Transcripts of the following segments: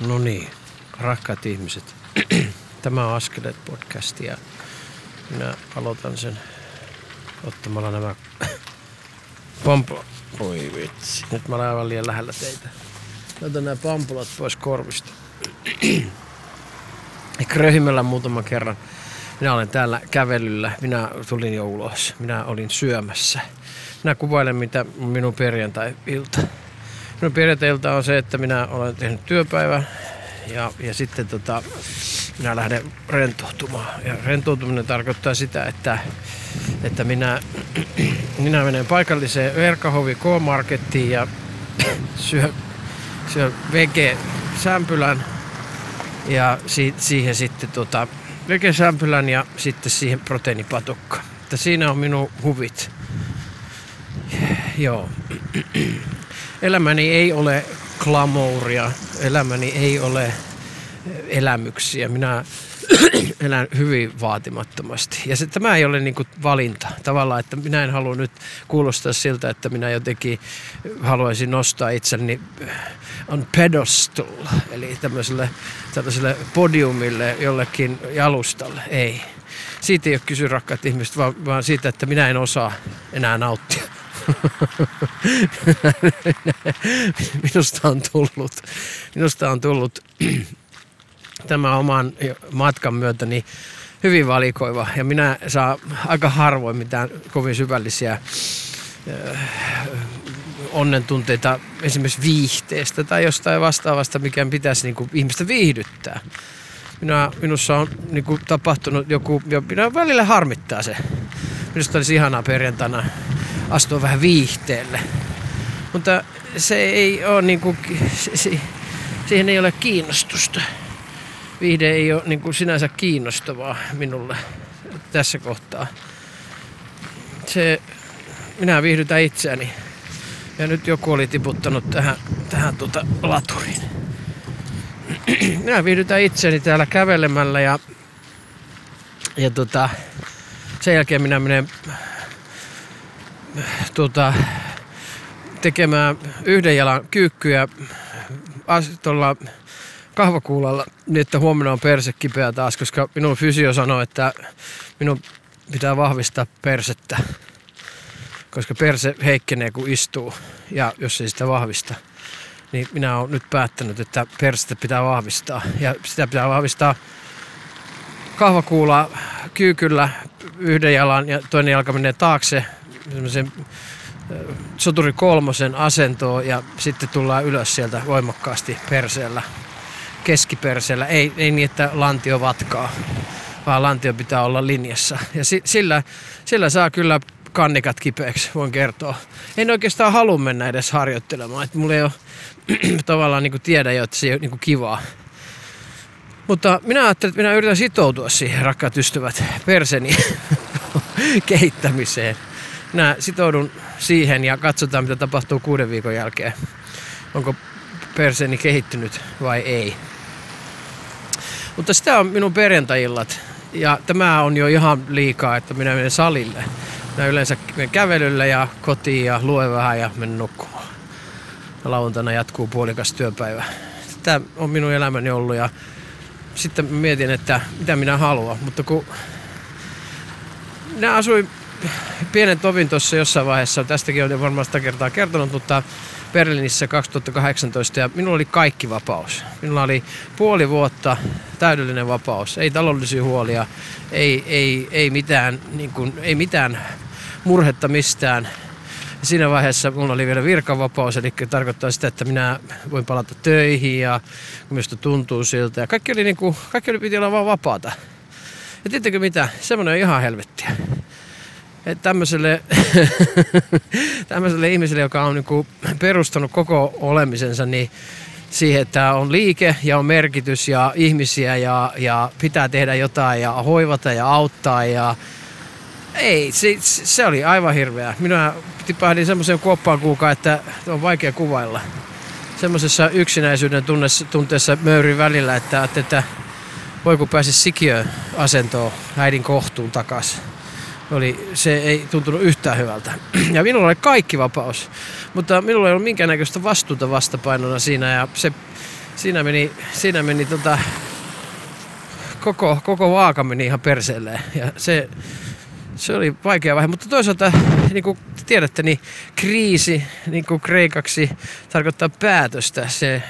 No niin, rakkaat ihmiset. Tämä on Askeleet podcast ja minä aloitan sen ottamalla nämä pampulat. Voi vitsi, nyt mä olen aivan liian lähellä teitä. Otan nämä pampulat pois korvista. Ja kröhimällä muutaman kerran. Minä olen täällä kävelyllä. Minä tulin jo ulos. Minä olin syömässä. Minä kuvailen, mitä minun perjantai-ilta. Minun perjantai-ilta on se, että minä olen tehnyt työpäivän ja, ja sitten tota, minä lähden rentoutumaan. Ja rentoutuminen tarkoittaa sitä, että, että minä, minä menen paikalliseen Verkahovi K-markettiin ja syön, syön vege-sämpylän ja si, siihen sitten tota, vegesämpylän ja sitten siihen proteiinipatukka. Että siinä on minun huvit. Joo. Elämäni ei ole glamouria, elämäni ei ole elämyksiä. Minä elän hyvin vaatimattomasti. Ja se, tämä ei ole niin kuin valinta tavallaan, että minä en halua nyt kuulostaa siltä, että minä jotenkin haluaisin nostaa itseni on pedestal, eli tämmöiselle, tämmöiselle podiumille jollekin jalustalle. Ei. Siitä ei ole kysy rakkaat ihmiset, vaan, vaan siitä, että minä en osaa enää nauttia. minusta on tullut, minusta on tullut tämä oman matkan myötä niin hyvin valikoiva ja minä saa aika harvoin mitään kovin syvällisiä onnentunteita esimerkiksi viihteestä tai jostain vastaavasta, mikä pitäisi niin kuin ihmistä viihdyttää. Minä, minussa on niin kuin, tapahtunut joku, ja minä välillä harmittaa se. Minusta olisi ihanaa perjantaina astua vähän viihteelle. Mutta se ei ole niin kuin, se, siihen ei ole kiinnostusta. Viihde ei ole niin kuin sinänsä kiinnostavaa minulle tässä kohtaa. Se, minä viihdytän itseäni. Ja nyt joku oli tiputtanut tähän, tähän tuota laturiin. Minä viihdytän itseäni täällä kävelemällä ja, ja tota, sen jälkeen minä menen tuota, tekemään yhden jalan kyykkyä tuolla kahvakuulalla niin, että huomenna on perse kipeä taas, koska minun fysio sanoi, että minun pitää vahvistaa persettä, koska perse heikkenee kun istuu ja jos ei sitä vahvista, niin minä olen nyt päättänyt, että persettä pitää vahvistaa ja sitä pitää vahvistaa kahvakuulla kyykyllä yhden jalan ja toinen jalka menee taakse semmoisen soturi kolmosen asentoon ja sitten tullaan ylös sieltä voimakkaasti perseellä, keskiperseellä. Ei, ei niin, että lantio vatkaa, vaan lantio pitää olla linjassa. Ja si, sillä, sillä saa kyllä kannikat kipeäksi, voin kertoa. En oikeastaan halua mennä edes harjoittelemaan. Että mulla ei ole tavallaan niin kuin tiedä jo, että se ei ole niin kuin kivaa. Mutta minä ajattelin, että minä yritän sitoutua siihen, rakkaat ystävät, perseni kehittämiseen minä sitoudun siihen ja katsotaan mitä tapahtuu kuuden viikon jälkeen. Onko perseni kehittynyt vai ei. Mutta sitä on minun perjantajillat. Ja tämä on jo ihan liikaa, että minä menen salille. Minä yleensä menen kävelylle ja kotiin ja luen vähän ja menen nukkumaan. Ja lauantaina jatkuu puolikas työpäivä. Tämä on minun elämäni ollut ja sitten mietin, että mitä minä haluan. Mutta kun minä asuin pienen tovin tuossa jossain vaiheessa, tästäkin on varmaan sitä kertaa kertonut, mutta Berliinissä 2018 ja minulla oli kaikki vapaus. Minulla oli puoli vuotta täydellinen vapaus, ei taloudellisia huolia, ei, ei, ei, mitään, niin kuin, ei mitään murhetta mistään. Ja siinä vaiheessa minulla oli vielä virkavapaus, eli tarkoittaa sitä, että minä voin palata töihin ja minusta tuntuu siltä. Ja kaikki oli, niin kuin, kaikki oli piti olla vaan vapaata. Ja tiedättekö mitä? Semmoinen on ihan helvettiä että tämmöiselle, tämmöiselle ihmiselle, joka on niin perustanut koko olemisensa niin siihen, että on liike ja on merkitys ja ihmisiä ja, ja pitää tehdä jotain ja hoivata ja auttaa ja ei, se, se oli aivan hirveä. Minä tipahdin semmoisen kuoppaan kuukaan, että on vaikea kuvailla. Semmoisessa yksinäisyyden tunteessa möyrin välillä, että, että voi kun pääsisi sikiöasentoon äidin kohtuun takaisin oli, se ei tuntunut yhtään hyvältä. Ja minulla oli kaikki vapaus, mutta minulla ei ollut minkäännäköistä vastuuta vastapainona siinä ja se siinä meni, siinä meni tota, koko, koko vaaka meni ihan perseelleen. Ja se, se oli vaikea vaihe, mutta toisaalta, niin kuin tiedätte, niin kriisi niin kuin kreikaksi tarkoittaa päätöstä. Se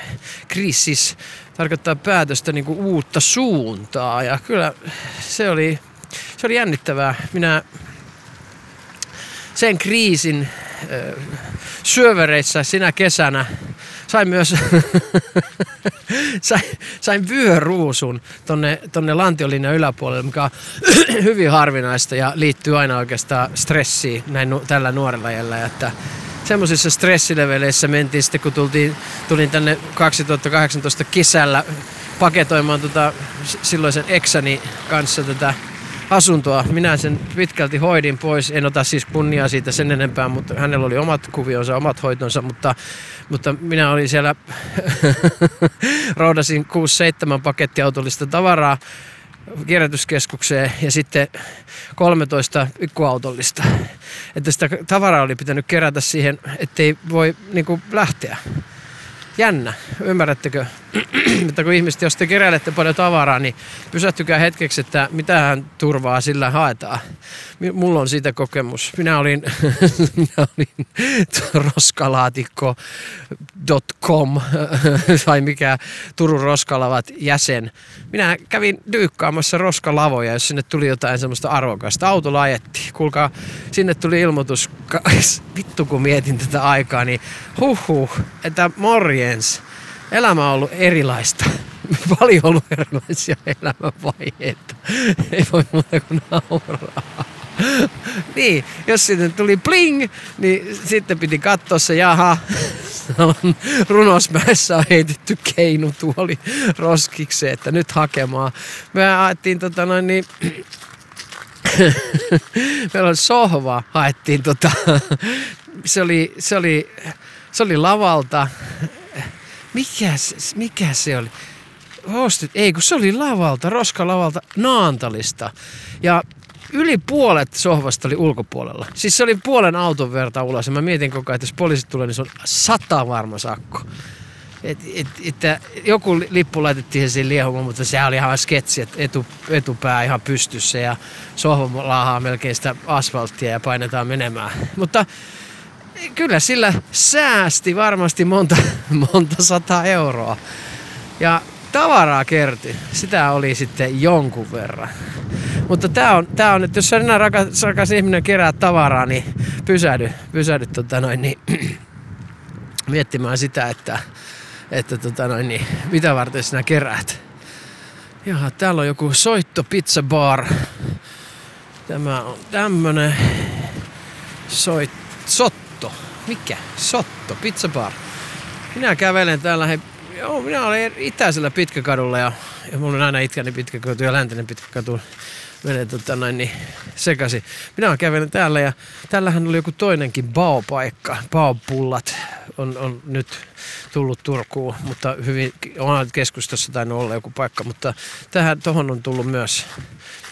kriisis tarkoittaa päätöstä niin kuin uutta suuntaa ja kyllä se oli, se oli jännittävää. Minä sen kriisin syövereissä sinä kesänä sain myös sain, sain vyöruusun tonne, tonne Lantiolinjan yläpuolelle, mikä on hyvin harvinaista ja liittyy aina oikeastaan stressiin näin nu, tällä nuorella jällä. Että semmoisissa stressileveleissä mentiin sitten, kun tultiin, tulin tänne 2018 kesällä paketoimaan tota, silloisen eksäni kanssa tätä asuntoa. Minä sen pitkälti hoidin pois. En ota siis kunniaa siitä sen enempää, mutta hänellä oli omat kuvionsa, omat hoitonsa, mutta, mutta minä olin siellä, roudasin 6-7 pakettiautollista tavaraa kierrätyskeskukseen ja sitten 13 pikkuautollista. Että sitä tavaraa oli pitänyt kerätä siihen, ettei voi niin kuin, lähteä jännä, ymmärrättekö? Mutta kun ihmiset, jos te keräilette paljon tavaraa, niin pysähtykää hetkeksi, että mitähän turvaa sillä haetaan. Mulla on siitä kokemus. Minä olin, minä olin roskalaatikko.com tai mikä Turun roskalavat jäsen. Minä kävin dyykkaamassa roskalavoja, jos sinne tuli jotain semmoista arvokasta. Autolla ajettiin. Kuulkaa, sinne tuli ilmoitus. Vittu kun mietin tätä aikaa, niin huh, että morjens elämä on ollut erilaista. Paljon ollut erilaisia elämänvaiheita. Ei voi muuta kuin nauraa. niin, jos sitten tuli bling, niin sitten piti katsoa se, jaha, runosmäessä on heitetty keinutuoli roskikseen, että nyt hakemaan. Me haettiin tota noin niin, meillä oli sohva, haettiin tota, se oli, se oli, se oli lavalta, mikä, mikä se oli? Hostit, ei kun se oli lavalta, roskalavalta Naantalista. Ja yli puolet sohvasta oli ulkopuolella. Siis se oli puolen auton verta ulos. Ja mä mietin koko ajan, että jos poliisit tulee, niin se on sata varma sakko. Et, et, että joku lippu laitettiin siihen liehumaan, mutta se oli ihan sketsi, että etu, etupää ihan pystyssä ja sohva laahaa melkein sitä asfalttia ja painetaan menemään. Mutta kyllä sillä säästi varmasti monta, monta sata euroa. Ja tavaraa kertyi. Sitä oli sitten jonkun verran. Mutta tämä on, tää on, että jos sä enää rakas, rakas ihminen kerää tavaraa, niin pysähdy, pysähdy tota noin, niin, miettimään sitä, että, että tota noin, niin, mitä varten sinä keräät. Jaha, täällä on joku soitto pizza bar. Tämä on tämmönen soit, sot. Mikä? Sotto, pizza bar. Minä kävelen täällä, hei, joo, minä olen itäisellä pitkäkadulla ja, ja mulla on aina itkäni pitkäkatu ja läntinen pitkäkatu menee tota noin niin sekasi. Minä kävelen täällä ja täällähän oli joku toinenkin bao-paikka. Bao-pullat on, on nyt tullut Turkuun, mutta hyvin, on keskustassa tainnut olla joku paikka, mutta tähän tohon on tullut myös.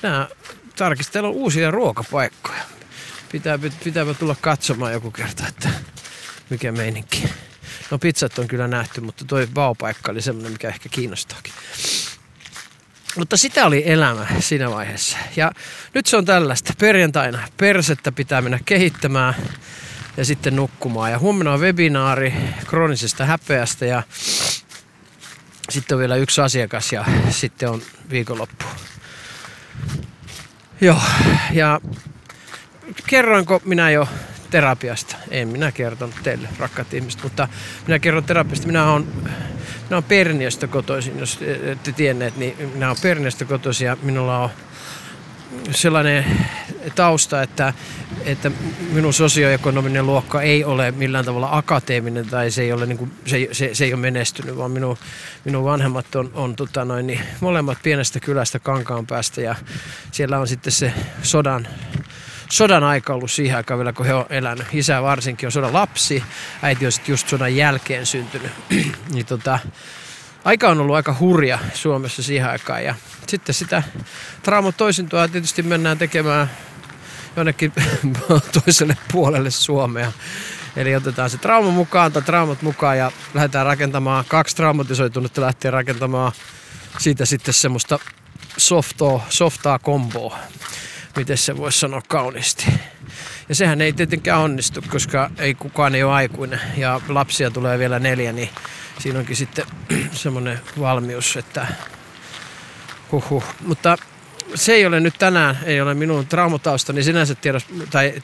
Nämä tarkistellaan uusia ruokapaikkoja pitää, pitääpä tulla katsomaan joku kerta, että mikä meininki. No pizzat on kyllä nähty, mutta toi vaopaikka oli semmoinen, mikä ehkä kiinnostaakin. Mutta sitä oli elämä siinä vaiheessa. Ja nyt se on tällaista. Perjantaina persettä pitää mennä kehittämään ja sitten nukkumaan. Ja huomenna on webinaari kroonisesta häpeästä ja sitten on vielä yksi asiakas ja sitten on viikonloppu. Joo, ja kerroinko minä jo terapiasta? En minä kertonut teille, rakkaat ihmiset, mutta minä kerron terapiasta. Minä olen, minä olen Perniöstä kotoisin, jos ette tienneet, niin minä olen Perniöstä kotoisin ja minulla on sellainen tausta, että, että minun sosioekonominen luokka ei ole millään tavalla akateeminen tai se ei ole, niin kuin, se, se, se ei ole menestynyt, vaan minun, minun vanhemmat on, on tota noin, niin molemmat pienestä kylästä Kankaan päästä ja siellä on sitten se sodan sodan aika ollut siihen aikaan vielä, kun he on elänyt. Isä varsinkin on sodan lapsi, äiti on just sodan jälkeen syntynyt. niin tota, aika on ollut aika hurja Suomessa siihen aikaan. Ja sitten sitä traumotoisintoa tietysti mennään tekemään jonnekin toiselle puolelle Suomea. Eli otetaan se trauma mukaan tai traumat mukaan ja lähdetään rakentamaan, kaksi traumatisoitunutta lähtee rakentamaan siitä sitten semmoista softoa, softaa komboa, miten se voisi sanoa kauniisti. Ja sehän ei tietenkään onnistu, koska ei kukaan ei ole aikuinen ja lapsia tulee vielä neljä, niin siinä onkin sitten semmoinen valmius, että huhhuh. Mutta se ei ole nyt tänään, ei ole minun traumataustani sinänsä tiedos, tai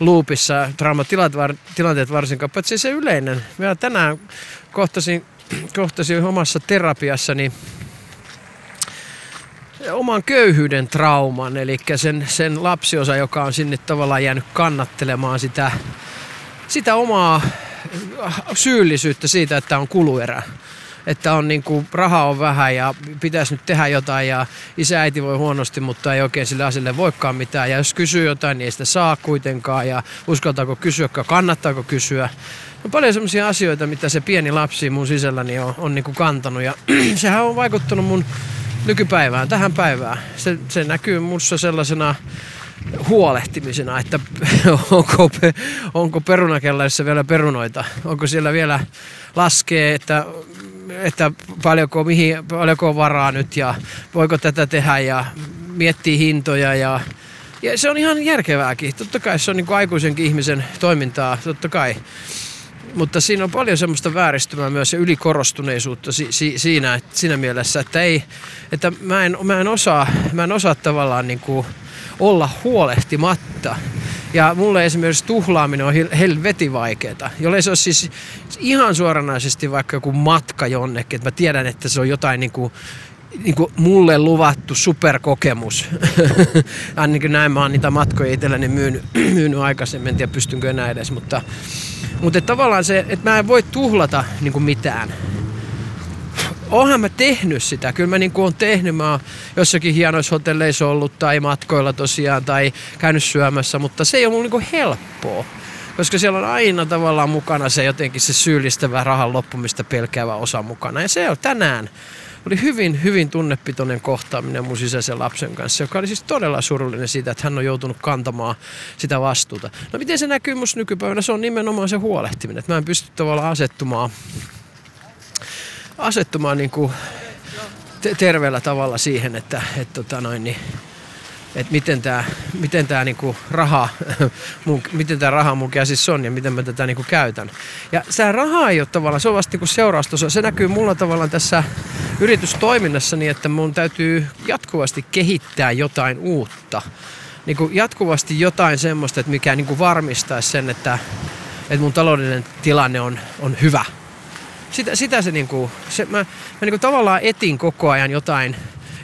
luupissa traumatilanteet varsinkaan, paitsi se yleinen. Vielä tänään kohtasin, kohtasin omassa terapiassani oman köyhyyden trauman, eli sen, sen lapsiosa, joka on sinne tavallaan jäänyt kannattelemaan sitä, sitä omaa syyllisyyttä siitä, että on kuluerä että on niin kuin, raha on vähän ja pitäisi nyt tehdä jotain ja isä äiti voi huonosti, mutta ei oikein sille asialle voikaan mitään. Ja jos kysyy jotain, niin ei sitä saa kuitenkaan ja uskaltaako kysyä, kannattaako kysyä. On paljon sellaisia asioita, mitä se pieni lapsi mun sisälläni on, on niin kuin kantanut ja sehän on vaikuttanut mun nykypäivään, tähän päivään. Se, se näkyy mussa sellaisena huolehtimisena, että onko, onko perunakellarissa vielä perunoita, onko siellä vielä laskee, että että paljonko, mihin, paljonko on varaa nyt ja voiko tätä tehdä ja miettii hintoja ja, ja se on ihan järkevääkin. Totta kai se on niin kuin aikuisenkin ihmisen toimintaa, totta kai. Mutta siinä on paljon semmoista vääristymää myös ja ylikorostuneisuutta si, si, siinä, siinä mielessä, että, ei, että mä, en, mä, en osaa, mä en osaa tavallaan niin kuin olla huolehtimatta ja mulle esimerkiksi tuhlaaminen on helvetin vaikeaa. Jollei se olisi siis ihan suoranaisesti vaikka joku matka jonnekin, että mä tiedän, että se on jotain niin kuin niin kuin mulle luvattu superkokemus. Ainakin näin mä oon niitä matkoja itselläni myynyt, myynyt aikaisemmin, en tiedä pystynkö enää edes, mutta, mutta tavallaan se, että mä en voi tuhlata niin kuin mitään oonhan mä tehnyt sitä. Kyllä mä niin kuin oon tehnyt. Mä oon jossakin hienoissa hotelleissa ollut tai matkoilla tosiaan tai käynyt syömässä, mutta se ei ole mulla niin helppoa. Koska siellä on aina tavallaan mukana se jotenkin se syyllistävä rahan loppumista pelkäävä osa mukana. Ja se on tänään. Oli hyvin, hyvin tunnepitoinen kohtaaminen mun sisäisen lapsen kanssa, joka oli siis todella surullinen siitä, että hän on joutunut kantamaan sitä vastuuta. No miten se näkyy musta nykypäivänä? Se on nimenomaan se huolehtiminen. Että mä en pysty tavallaan asettumaan asettumaan niin kuin terveellä tavalla siihen, että, että, tota noin, niin, että miten tämä miten tää niinku raha, mun, miten tää raha mun käsissä on ja miten mä tätä niinku käytän. Ja se raha ei ole tavallaan, se on vasta niinku seurausta, se näkyy mulla tavallaan tässä yritystoiminnassa niin, että mun täytyy jatkuvasti kehittää jotain uutta. Niinku jatkuvasti jotain semmoista, että mikä niinku varmistaisi sen, että, että mun taloudellinen tilanne on, on hyvä sitä, sitä se niinku, se, mä, mä niinku tavallaan etin koko ajan jotain,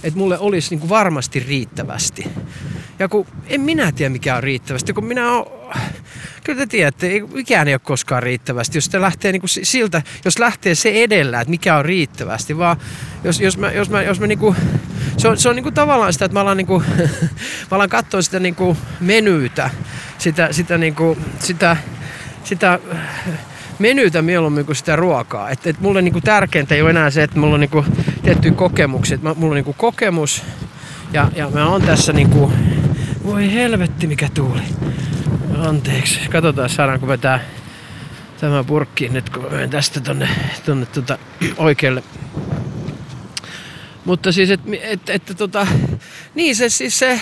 että mulle olisi niinku varmasti riittävästi. Ja kun en minä tiedä mikä on riittävästi, kun minä oon, kyllä te tiedätte, mikään ei ole koskaan riittävästi. Jos te lähtee niinku siltä, jos lähtee se edellä, että mikä on riittävästi, vaan jos, jos mä, jos mä, jos mä niinku, se on, se on niinku tavallaan sitä, että mä alan, niinku, mä alan katsoa sitä niinku menyytä, sitä, sitä, niinku, sitä, sitä menytä mieluummin kuin sitä ruokaa. Että et mulle niinku tärkeintä ei ole enää se, että mulla on niinku tiettyjä kokemuksia. Mulla on niinku kokemus ja, ja mä oon tässä niinku... Voi helvetti mikä tuuli. Anteeksi. Katsotaan saadaanko vetää tämä purkki nyt kun menen tästä tonne, tonne tota, oikealle. Mutta siis, että et, et, tota, niin se siis se,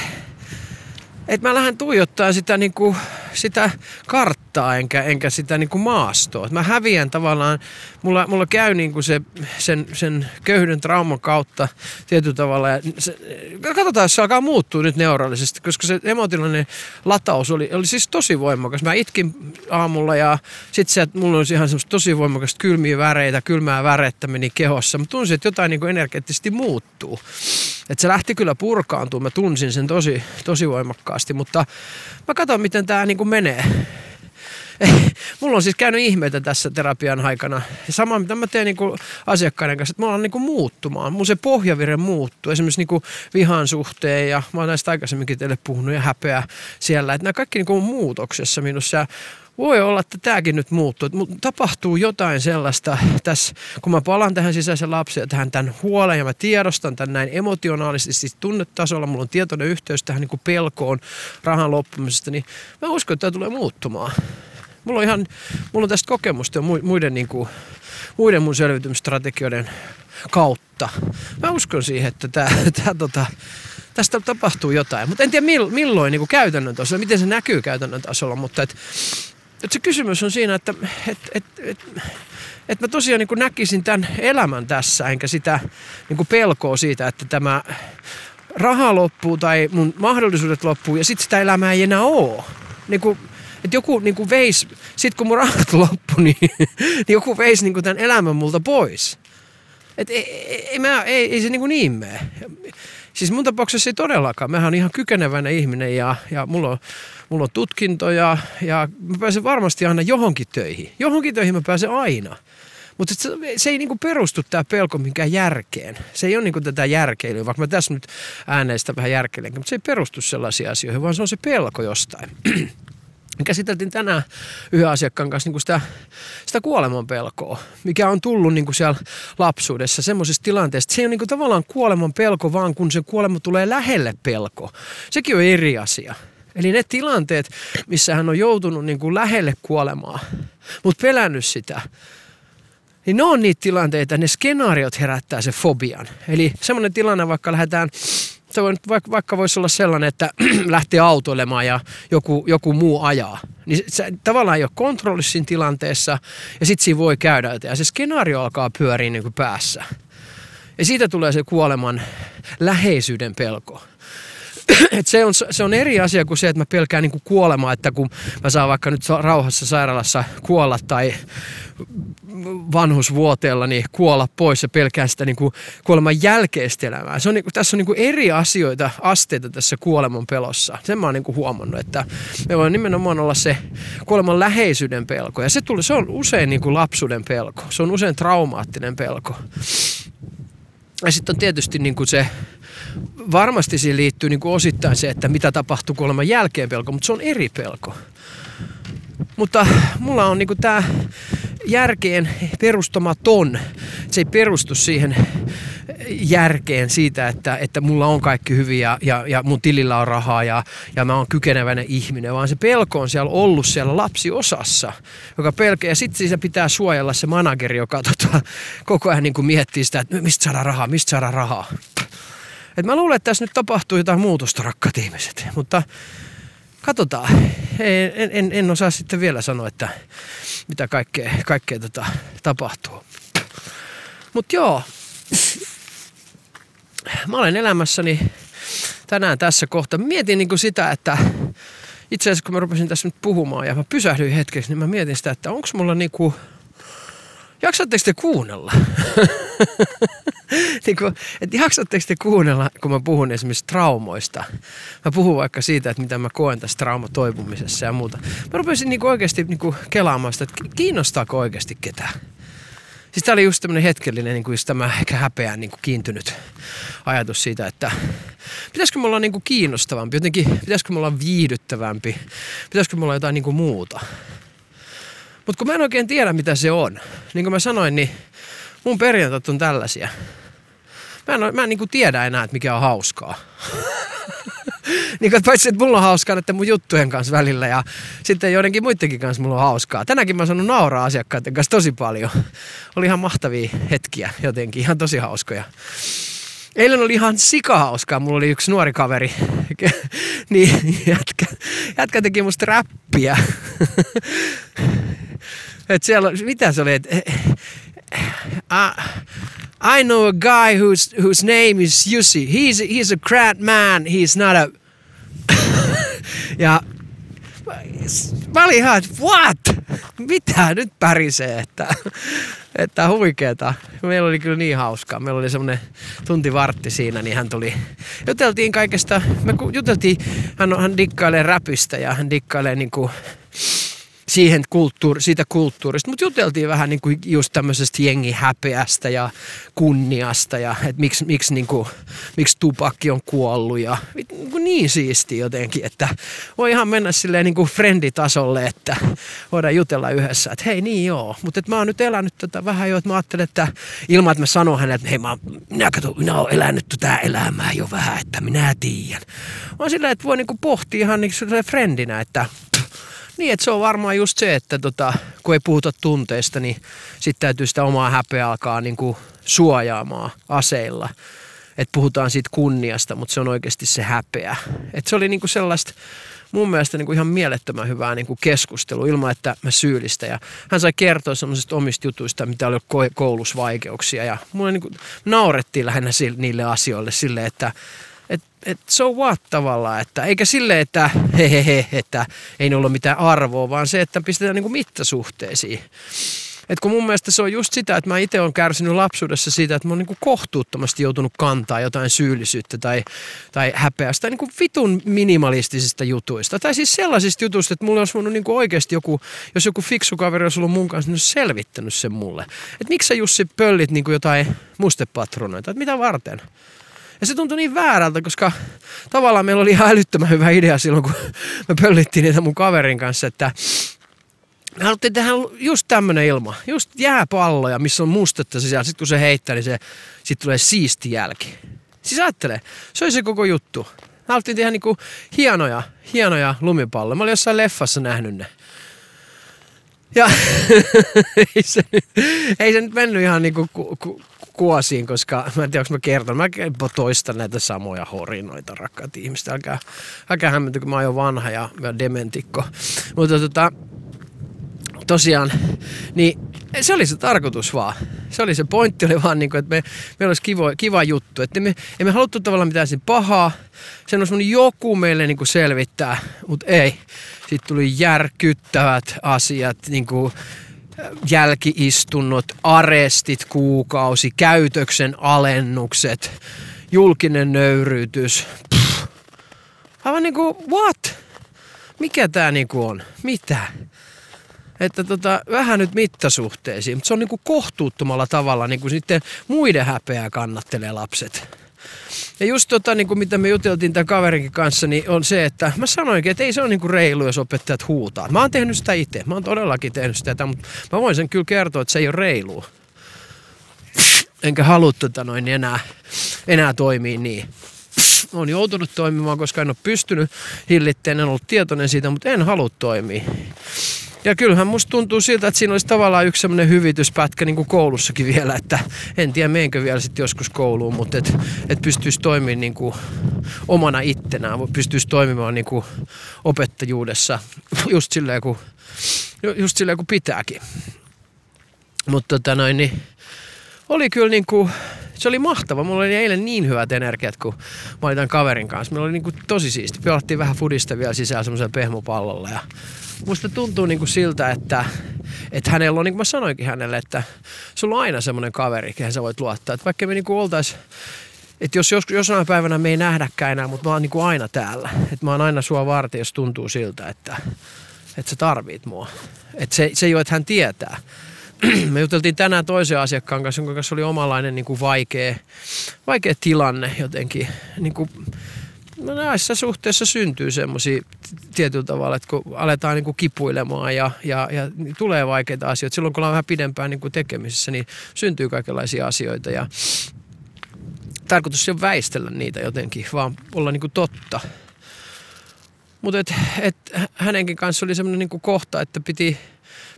että mä lähden tuijottaa sitä, niinku, sitä karttaa enkä, enkä sitä niinku maastoa. Et mä häviän tavallaan, mulla, mulla käy niinku se, sen, sen köyhyyden trauman kautta tietyllä tavalla. Ja se, katsotaan, jos se alkaa muuttua nyt neuraalisesti, koska se emotionaalinen lataus oli, oli siis tosi voimakas. Mä itkin aamulla ja sitten se, että mulla olisi ihan semmoista tosi voimakasta kylmiä väreitä, kylmää värettä meni kehossa. Mä tunsin, että jotain niinku energeettisesti muuttuu. Että se lähti kyllä purkaantumaan, mä tunsin sen tosi, tosi voimakkaasti, mutta mä katson miten tämä niinku menee. Mulla on siis käynyt ihmeitä tässä terapian aikana. Ja sama mitä mä teen niinku asiakkaiden kanssa, että mä alan niinku muuttumaan. Mun se pohjavire muuttuu. Esimerkiksi niinku vihan suhteen ja mä oon näistä aikaisemminkin teille puhunut ja häpeä siellä. Että nämä kaikki niinku muutoksessa minussa. Ja voi olla, että tämäkin nyt muuttuu. Mutta tapahtuu jotain sellaista tässä, kun mä palaan tähän sisäisen lapsen tähän tämän huolen ja mä tiedostan tämän näin emotionaalisesti, siis tunnetasolla, mulla on tietoinen yhteys tähän niin kuin pelkoon rahan loppumisesta, niin mä uskon, että tämä tulee muuttumaan. Mulla on ihan, mulla on tästä kokemusta jo muiden, niin kuin, muiden mun selviytymistrategioiden kautta. Mä uskon siihen, että tää, tää, tota, tästä tapahtuu jotain. Mutta en tiedä milloin niin kuin käytännön tasolla, miten se näkyy käytännön tasolla, mutta et, et se kysymys on siinä, että et, et, et, et mä tosiaan niin kuin näkisin tämän elämän tässä, enkä sitä niin kuin pelkoa siitä, että tämä raha loppuu tai mun mahdollisuudet loppuu ja sitten sitä elämää ei enää ole. Niin kuin, että joku niin kuin veisi, sit kun mun rahat loppu, niin, niin joku veisi niin kuin tämän elämän multa pois. Et ei, ei, mä, ei, ei se niin, kuin niin mene. Siis mun tapauksessa ei todellakaan. Mähän on ihan kykeneväinen ihminen ja, ja mulla, on, mulla on tutkintoja ja mä pääsen varmasti aina johonkin töihin. Johonkin töihin mä pääsen aina. Mutta se, se ei niinku perustu tämä pelko minkään järkeen. Se ei ole niinku tätä järkeilyä, vaikka mä tässä nyt ääneistä vähän järkeilenkin, mutta se ei perustu sellaisiin asioihin, vaan se on se pelko jostain. Me käsiteltiin tänään yhden asiakkaan kanssa niin sitä, sitä kuoleman pelkoa, mikä on tullut niin kuin siellä lapsuudessa semmoisessa tilanteessa. Se ei ole niin kuin tavallaan kuoleman pelko, vaan kun se kuolema tulee lähelle pelko. Sekin on eri asia. Eli ne tilanteet, missä hän on joutunut niin kuin lähelle kuolemaa, mutta pelännyt sitä, niin ne on niitä tilanteita, ne skenaariot herättää se fobian. Eli semmoinen tilanne, vaikka lähdetään se voi, vaikka, vaikka voisi olla sellainen, että lähtee autoilemaan ja joku, joku muu ajaa. Niin se tavallaan ei ole kontrollissa siinä tilanteessa ja sitten siinä voi käydä. Ja se skenaario alkaa pyöriä niin kuin päässä. Ja siitä tulee se kuoleman läheisyyden pelko. Et se, on, se on eri asia kuin se, että mä pelkään niin kuolemaa, että kun mä saan vaikka nyt rauhassa sairaalassa kuolla tai vanhusvuoteella niin kuolla pois ja pelkään sitä niin kuin kuoleman jälkeistä elämää. Se on, niin kuin, tässä on niin kuin eri asioita, asteita tässä kuoleman pelossa. Sen mä oon niin kuin huomannut, että me voi nimenomaan olla se kuoleman läheisyyden pelko. Ja se, tuli, se on usein niin kuin lapsuuden pelko. Se on usein traumaattinen pelko. Ja sitten on tietysti niin kuin se, varmasti siihen liittyy niin kuin osittain se, että mitä tapahtuu kuoleman jälkeen pelko, mutta se on eri pelko. Mutta mulla on niinku tämä järkeen perustamaton. Se ei perustu siihen järkeen siitä, että, että mulla on kaikki hyvin ja, ja, mun tilillä on rahaa ja, ja mä oon kykeneväinen ihminen, vaan se pelko on siellä ollut siellä lapsiosassa, joka pelkää. Ja sitten se pitää suojella se manageri, joka tota, koko ajan niin kuin miettii sitä, että mistä saada rahaa, mistä saada rahaa. Et mä luulen, että tässä nyt tapahtuu jotain muutosta, rakkaat ihmiset. Mutta katsotaan. En, en, en osaa sitten vielä sanoa, että mitä kaikkea, kaikkea tota, tapahtuu. Mutta joo, mä olen elämässäni tänään tässä kohta. Mietin niin kuin sitä, että itse asiassa kun mä rupesin tässä nyt puhumaan ja mä pysähdyin hetkeksi, niin mä mietin sitä, että onko mulla niinku, jaksatteko te kuunnella? niin kuin, että jaksatteko te kuunnella, kun mä puhun esimerkiksi traumoista? Mä puhun vaikka siitä, että mitä mä koen tässä traumatoipumisessa ja muuta. Mä rupesin niin kuin oikeasti niin kuin kelaamaan sitä, että kiinnostaako oikeasti ketään. Siis tämä oli just tämmöinen hetkellinen, niin kuin just tämä ehkä häpeään niin kuin kiintynyt ajatus siitä, että pitäisikö me olla niin kuin kiinnostavampi, jotenkin pitäisikö me olla viihdyttävämpi, pitäisikö me olla jotain niin kuin muuta. Mutta kun mä en oikein tiedä, mitä se on, niin kuin mä sanoin, niin mun perjantat on tällaisia. Mä en, mä en niin kuin tiedä enää, että mikä on hauskaa. niin kuin, paitsi, että mulla on hauskaa että mun juttujen kanssa välillä ja sitten joidenkin muidenkin kanssa mulla on hauskaa. Tänäkin mä sanon nauraa asiakkaiden kanssa tosi paljon. Oli ihan mahtavia hetkiä jotenkin, ihan tosi hauskoja. Eilen oli ihan sikahauskaa. Mulla oli yksi nuori kaveri. niin jätkä, jätkä teki musta räppiä. Et siellä, mitä se oli? Et, I, I know a guy whose whose name is Jussi. He's he's a grand man. He's not a. ja mä olin ihan, että what? Mitä nyt pärisee, että, että huikeeta. Meillä oli kyllä niin hauskaa. Meillä oli semmoinen tunti vartti siinä, niin hän tuli. Juteltiin kaikesta, me juteltiin, hän, hän dikkailee räpistä ja hän dikkailee niinku siihen kulttuuri, siitä kulttuurista. Mutta juteltiin vähän niin kuin just tämmöisestä jengihäpeästä ja kunniasta ja että miksi, miksi, niin kuin, miksi tupakki on kuollut ja niin, kuin niin siisti jotenkin, että voi ihan mennä silleen niin kuin frienditasolle, että voidaan jutella yhdessä, että hei niin joo, mutta mä oon nyt elänyt tätä vähän jo, että mä ajattelen, että ilman, että mä sanon hänelle, että hei mä, minä, kato, minä oon elänyt tätä elämää jo vähän, että minä tiedän. Vaan silleen, että voi niin kuin pohtia ihan niin kuin friendinä, että Niin, että se on varmaan just se, että tota, kun ei puhuta tunteista, niin sitten täytyy sitä omaa häpeä alkaa niin kuin suojaamaan aseilla. Että puhutaan siitä kunniasta, mutta se on oikeasti se häpeä. Että se oli niin kuin sellaista mun mielestä niin kuin ihan mielettömän hyvää niin kuin keskustelua ilman, että mä syyllistä. Ja hän sai kertoa semmoisista omista jutuista, mitä oli koulussa vaikeuksia. Ja mulle niin kuin naurettiin lähinnä niille asioille silleen, että et, so what tavallaan, että eikä sille, että hehehe, että ei ne ollut mitään arvoa, vaan se, että pistetään niin kuin mittasuhteisiin. Et kun mun mielestä se on just sitä, että mä itse olen kärsinyt lapsuudessa siitä, että mä oon niin kohtuuttomasti joutunut kantaa jotain syyllisyyttä tai, tai häpeästä tai niin kuin vitun minimalistisista jutuista. Tai siis sellaisista jutuista, että mulla olisi voinut niin oikeasti joku, jos joku fiksu kaveri olisi ollut mun kanssa, niin olisi selvittänyt sen mulle. Että miksi sä Jussi pöllit niin kuin jotain mustepatronoita, että mitä varten? Ja se tuntui niin väärältä, koska tavallaan meillä oli ihan älyttömän hyvä idea silloin, kun me pöllittiin niitä mun kaverin kanssa, että me haluttiin tehdä just tämmönen ilma, just jääpalloja, missä on mustetta sisällä. Sitten kun se heittää, niin se, sit tulee siisti jälki. Siis ajattele, se oli se koko juttu. Me haluttiin tehdä niinku hienoja, hienoja lumipalloja. Mä olin jossain leffassa nähnyt ne. Ja ei, se, ei se nyt mennyt ihan niinku ku, ku, kuosiin, koska mä en tiedä, onko mä kerton. Mä toistan näitä samoja horinoita, rakkaat ihmiset. Älkää, älkää hämmentä, kun mä oon jo vanha ja, ja dementikko. Mutta tota, tosiaan, niin se oli se tarkoitus vaan. Se oli se pointti, oli vaan niin kuin, että me, meillä olisi kiva, kiva juttu. Että me, emme haluttu tavallaan mitään sen pahaa. Sen olisi joku meille niin kuin selvittää, mutta ei. Sitten tuli järkyttävät asiat, niin kuin jälkiistunnot, arestit kuukausi, käytöksen alennukset, julkinen nöyryytys. Pff. Aivan niin kuin, what? Mikä tämä niin kuin on? Mitä? että tota, vähän nyt mittasuhteisiin, mutta se on niin kuin kohtuuttomalla tavalla niin kuin sitten muiden häpeää kannattelee lapset. Ja just tota, niin kuin mitä me juteltiin tämän kaverinkin kanssa, niin on se, että mä sanoinkin, että ei se ole niin kuin reilu, jos opettajat huutaa. Mä oon tehnyt sitä itse, mä oon todellakin tehnyt sitä, mutta mä voin sen kyllä kertoa, että se ei ole reilu. Enkä halua tota noin enää, enää toimia niin. Olen joutunut toimimaan, koska en ole pystynyt hillitteen, en ollut tietoinen siitä, mutta en halua toimia. Ja kyllähän musta tuntuu siltä, että siinä olisi tavallaan yksi semmoinen hyvityspätkä niin kuin koulussakin vielä, että en tiedä meenkö vielä sitten joskus kouluun, mutta että et pystyisi toimimaan niin kuin omana ittenään, pystyisi toimimaan niin kuin opettajuudessa just silleen kuin, just silleen kuin pitääkin. Mutta tota noin, niin oli kyllä niin kuin, se oli mahtava. Mulla oli eilen niin hyvät energiat, kun mä olin tämän kaverin kanssa. Meillä oli niin kuin tosi siisti. Pelattiin vähän fudista vielä sisään semmoisella pehmopallolla ja musta tuntuu niin kuin siltä, että, että hänellä on, niin kuin mä sanoinkin hänelle, että sulla on aina semmoinen kaveri, kehen sä voit luottaa. Että vaikka me niin oltais, että jos jos jossain päivänä me ei nähdäkään enää, mutta mä oon niin kuin aina täällä. Että mä oon aina sua varten, jos tuntuu siltä, että, että sä tarvit mua. Että se, se ei ole, että hän tietää. me juteltiin tänään toisen asiakkaan kanssa, jonka kanssa oli omanlainen niin kuin vaikea, vaikea tilanne jotenkin. Niin kuin, No näissä suhteissa syntyy semmoisia tietyllä tavalla, että kun aletaan niin kuin kipuilemaan ja, ja, ja tulee vaikeita asioita, silloin kun ollaan vähän pidempään niin kuin tekemisissä, niin syntyy kaikenlaisia asioita ja tarkoitus ole väistellä niitä jotenkin, vaan olla niin kuin totta. Mutta et, et, hänenkin kanssa oli semmoinen niin kohta, että piti,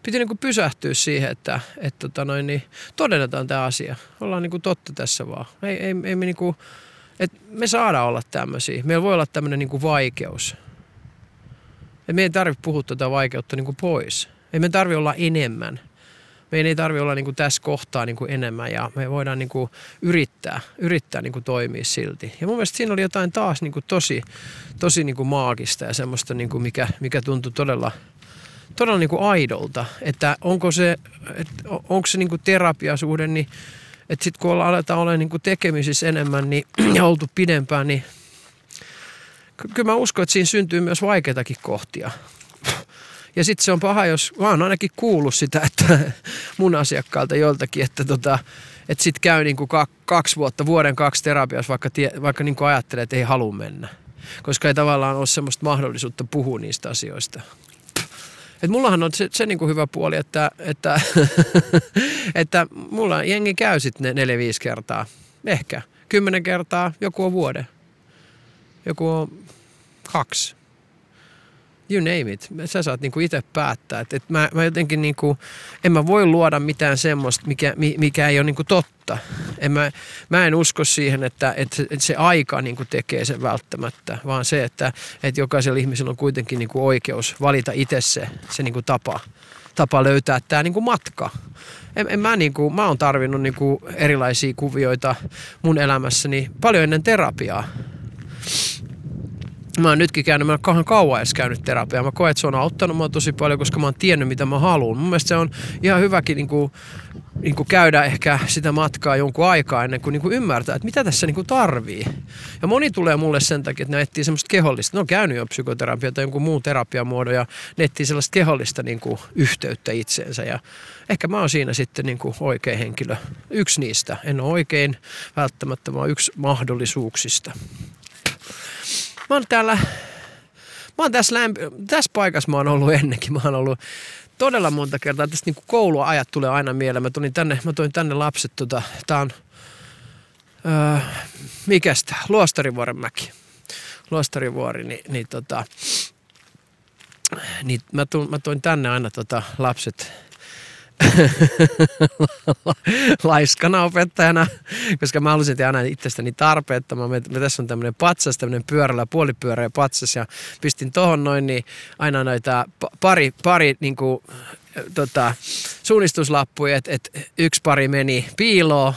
piti niin kuin pysähtyä siihen, että et, tota noin, niin todennetaan tämä asia. Ollaan niin kuin totta tässä vaan. Ei, ei, ei me niin kuin, että me saadaan olla tämmöisiä. Meillä voi olla tämmöinen niin vaikeus. Et me ei tarvitse puhua tätä vaikeutta niin kuin pois. Ei me tarvitse olla enemmän. Meidän ei tarvitse olla niin kuin tässä kohtaa niin kuin enemmän ja me voidaan niin kuin yrittää, yrittää niin kuin toimia silti. Ja mun mielestä siinä oli jotain taas niin kuin tosi, tosi niin kuin maagista ja semmoista, niin kuin mikä, mikä tuntui todella, todella niin kuin aidolta. Että onko se, että onko se niin kuin terapiasuhde, niin että sitten kun aletaan olemaan niin kuin tekemisissä enemmän niin, ja oltu pidempään, niin kyllä mä uskon, että siinä syntyy myös vaikeitakin kohtia. Ja sitten se on paha, jos mä oon ainakin kuullut sitä, että mun asiakkaalta joiltakin, että tota, että sitten käy niin kuin kaksi vuotta, vuoden kaksi terapiassa, vaikka, tie, vaikka niin kuin ajattelee, että ei halua mennä. Koska ei tavallaan ole semmoista mahdollisuutta puhua niistä asioista. Et mullahan on se, se niin kuin hyvä puoli, että, että, että mulla jengi käy sitten neljä, viisi kertaa. Ehkä kymmenen kertaa, joku on vuoden. Joku on kaksi. You name it. Sä saat niinku itse päättää. Et, et mä, mä jotenkin niinku, en mä voi luoda mitään semmoista, mikä, mikä ei ole niinku totta. En mä, mä en usko siihen, että, se, että se aika niinku tekee sen välttämättä, vaan se, että, että jokaisella ihmisellä on kuitenkin niinku oikeus valita itse se, se niinku tapa, tapa löytää tämä niinku matka. En, en mä, niinku, mä oon tarvinnut niinku erilaisia kuvioita mun elämässäni paljon ennen terapiaa mä oon nytkin käynyt, mä oon kauan edes käynyt terapiaa. Mä koen, että se on auttanut mua tosi paljon, koska mä oon tiennyt, mitä mä haluan. Mun mielestä se on ihan hyväkin niin kuin, niin kuin käydä ehkä sitä matkaa jonkun aikaa ennen kuin, niin kuin ymmärtää, että mitä tässä niin kuin tarvii. Ja moni tulee mulle sen takia, että ne etsii semmoista kehollista. Ne on käynyt jo psykoterapiaa tai jonkun muun terapiamuodon ja ne etsii sellaista kehollista niin kuin yhteyttä itseensä. Ja ehkä mä oon siinä sitten niin kuin oikea henkilö. Yksi niistä. En ole oikein välttämättä, vaan yksi mahdollisuuksista mä oon täällä, mä oon tässä, lämpi, tässä paikassa mä oon ollut ennenkin. Mä oon ollut todella monta kertaa. Tästä niin kouluajat tulee aina mieleen. Mä tulin tänne, mä toin tänne lapset, tota, tää on, öö, mikästä, Luostarivuorenmäki. Luostarivuori, niin, niin tota, niin mä, tuin, mä toin tänne aina tota lapset laiskana opettajana, koska mä halusin tehdä aina itsestäni tarpeettoman. Me, me tässä on tämmöinen patsas, tämmöinen pyörällä, puolipyöreä patsas ja pistin tohon noin niin aina noita pari, pari niin kuin, tota, suunnistuslappuja, että et yksi pari meni piiloon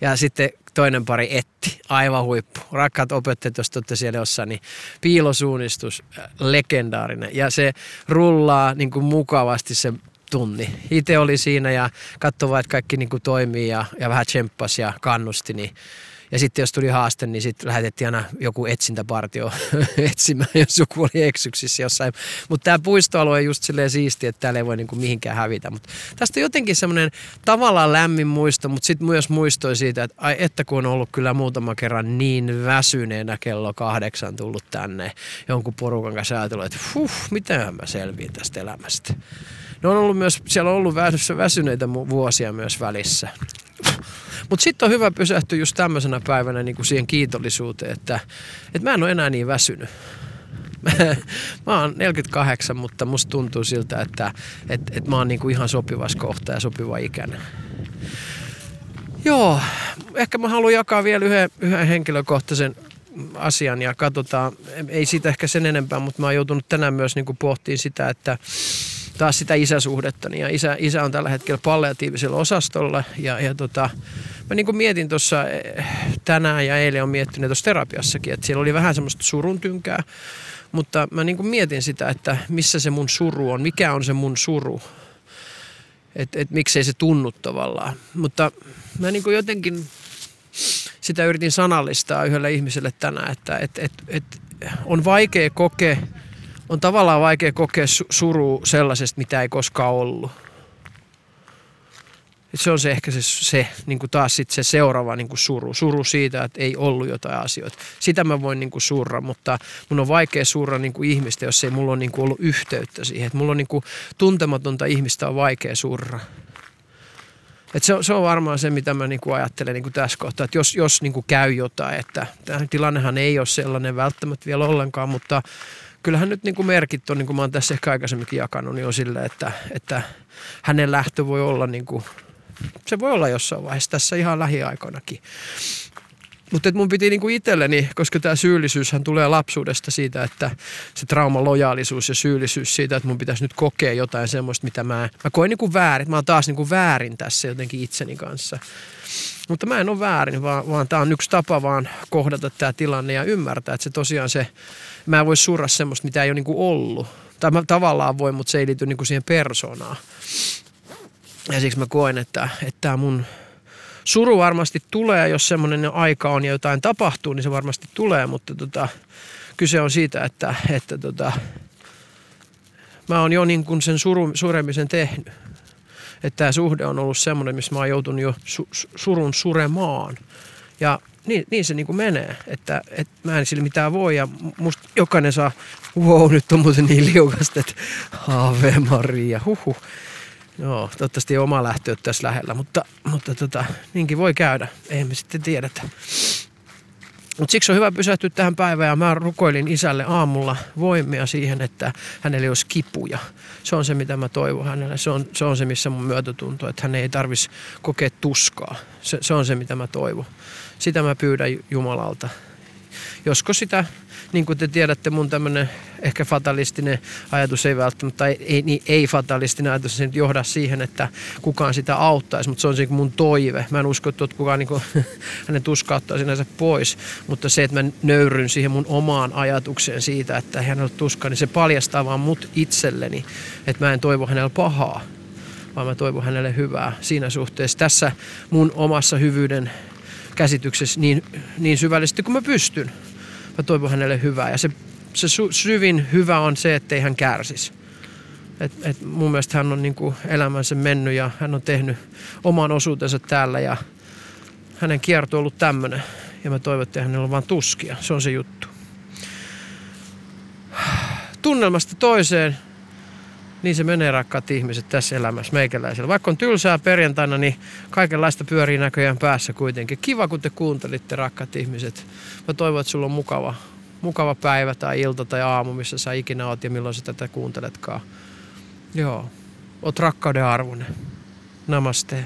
ja sitten toinen pari etti. Aivan huippu. Rakkaat opettajat, jos olette siellä jossain, niin piilosuunnistus, legendaarinen. Ja se rullaa niin kuin mukavasti se tunni. Itse oli siinä ja katsoi vaan, että kaikki niin kuin toimii ja, ja vähän tsemppasi ja kannusti. Niin. Ja sitten jos tuli haaste, niin sitten lähetettiin aina joku etsintäpartio etsimään, jos joku oli eksyksissä jossain. Mutta tämä puistoalue on just silleen siisti, että täällä ei voi niinku mihinkään hävitä. Mutta tästä on jotenkin semmoinen tavallaan lämmin muisto, mutta sitten myös muistoi siitä, että ai että kun on ollut kyllä muutama kerran niin väsyneenä kello kahdeksan tullut tänne jonkun porukan kanssa ajatellut, että huh, mitenhän mä selviin tästä elämästä ne on ollut myös, siellä on ollut väsyneitä vuosia myös välissä. Mutta sitten on hyvä pysähtyä just tämmöisenä päivänä niin kuin siihen kiitollisuuteen, että, että mä en ole enää niin väsynyt. mä oon 48, mutta musta tuntuu siltä, että, että, että mä oon niin kuin ihan sopivassa kohtaa ja sopiva ikäinen. Joo, ehkä mä haluan jakaa vielä yhden, yhden henkilökohtaisen asian ja katsotaan, ei siitä ehkä sen enempää, mutta mä oon joutunut tänään myös niin kuin pohtimaan sitä, että taas sitä isäsuhdetta. Ja isä, isä on tällä hetkellä palliatiivisella osastolla ja, ja tota, mä niin kuin mietin tuossa eh, tänään ja eilen on miettinyt tuossa terapiassakin, että siellä oli vähän semmoista surun tynkää, mutta mä niin kuin mietin sitä, että missä se mun suru on, mikä on se mun suru, että et miksei se tunnu tavallaan. Mutta mä niin kuin jotenkin sitä yritin sanallistaa yhdelle ihmiselle tänään, että et, et, et on vaikea kokea on tavallaan vaikea kokea suru sellaisesta, mitä ei koskaan ollut. Et se on se ehkä se, se niin kuin taas sit se seuraava niin kuin suru. Suru siitä, että ei ollut jotain asioita. Sitä mä voin niin kuin surra, mutta mun on vaikea surra niin kuin ihmistä, jos ei mulla ole niin kuin ollut yhteyttä siihen. Et mulla on niin kuin tuntematonta ihmistä on vaikea surra. Et se, on, se on varmaan se, mitä mä niinku ajattelen niinku tässä kohtaa, että jos, jos niinku käy jotain, että tämä tilannehan ei ole sellainen välttämättä vielä ollenkaan, mutta kyllähän nyt niin kuin merkit on, niin kuin mä oon tässä ehkä aikaisemminkin jakanut, niin on sille, että, että hänen lähtö voi olla niin kuin, se voi olla jossain vaiheessa tässä ihan lähiaikoinakin. Mutta mun piti niinku itselleni, koska tämä syyllisyyshän tulee lapsuudesta siitä, että se trauma, lojaalisuus ja syyllisyys siitä, että mun pitäisi nyt kokea jotain semmoista, mitä mä, mä koen niinku väärin. Mä oon taas niinku väärin tässä jotenkin itseni kanssa. Mutta mä en ole väärin, vaan, vaan tämä on yksi tapa vaan kohdata tämä tilanne ja ymmärtää, että se tosiaan se, mä en voi surra semmoista, mitä ei ole niinku ollut. Tai mä tavallaan voi, mutta se ei liity niinku siihen persoonaan. Ja siksi mä koen, että, tämä mun suru varmasti tulee, jos semmoinen aika on ja jotain tapahtuu, niin se varmasti tulee, mutta tota, kyse on siitä, että, että tota, mä oon jo niin kuin sen suru, suremisen tehnyt. Että tämä suhde on ollut semmoinen, missä mä oon joutunut jo su, surun suremaan. Ja niin, niin se niin kuin menee, että, että mä en sillä mitään voi ja musta jokainen saa, wow, nyt on muuten niin liukasta, että Ave Maria, huhu. Joo, toivottavasti ei oma lähtö tässä lähellä, mutta, mutta tota, niinkin voi käydä. Ei me sitten tiedetä. Mutta siksi on hyvä pysähtyä tähän päivään ja mä rukoilin isälle aamulla voimia siihen, että hänelle olisi kipuja. Se on se, mitä mä toivon hänelle. Se on se, on se missä mun myötätunto, että hän ei tarvitsisi kokea tuskaa. Se, se on se, mitä mä toivon. Sitä mä pyydän Jumalalta. Josko sitä niin kuin te tiedätte, mun tämmöinen ehkä fatalistinen ajatus ei välttämättä, tai ei, niin, ei fatalistinen ajatus, se nyt johda siihen, että kukaan sitä auttaisi, mutta se on se mun toive. Mä en usko, että kukaan niin kuin, hänen tuskauttaa sinänsä pois, mutta se, että mä nöyryn siihen mun omaan ajatukseen siitä, että hän ole tuskaa, niin se paljastaa vaan mut itselleni, että mä en toivo hänellä pahaa, vaan mä toivon hänelle hyvää siinä suhteessa. Tässä mun omassa hyvyyden käsityksessä niin, niin syvällisesti kuin mä pystyn mä toivon hänelle hyvää. Ja se, se syvin hyvä on se, ettei hän kärsisi. Et, et mun mielestä hän on niin kuin elämänsä mennyt ja hän on tehnyt oman osuutensa täällä ja hänen kierto on ollut tämmöinen. Ja mä toivon, että hänellä on vaan tuskia. Se on se juttu. Tunnelmasta toiseen, niin se menee rakkaat ihmiset tässä elämässä meikäläisellä. Vaikka on tylsää perjantaina, niin kaikenlaista pyörii näköjään päässä kuitenkin. Kiva, kun te kuuntelitte rakkaat ihmiset. Mä toivon, että sulla on mukava, mukava päivä tai ilta tai aamu, missä sä ikinä oot ja milloin sä tätä kuunteletkaan. Joo, oot rakkauden arvoinen. Namaste.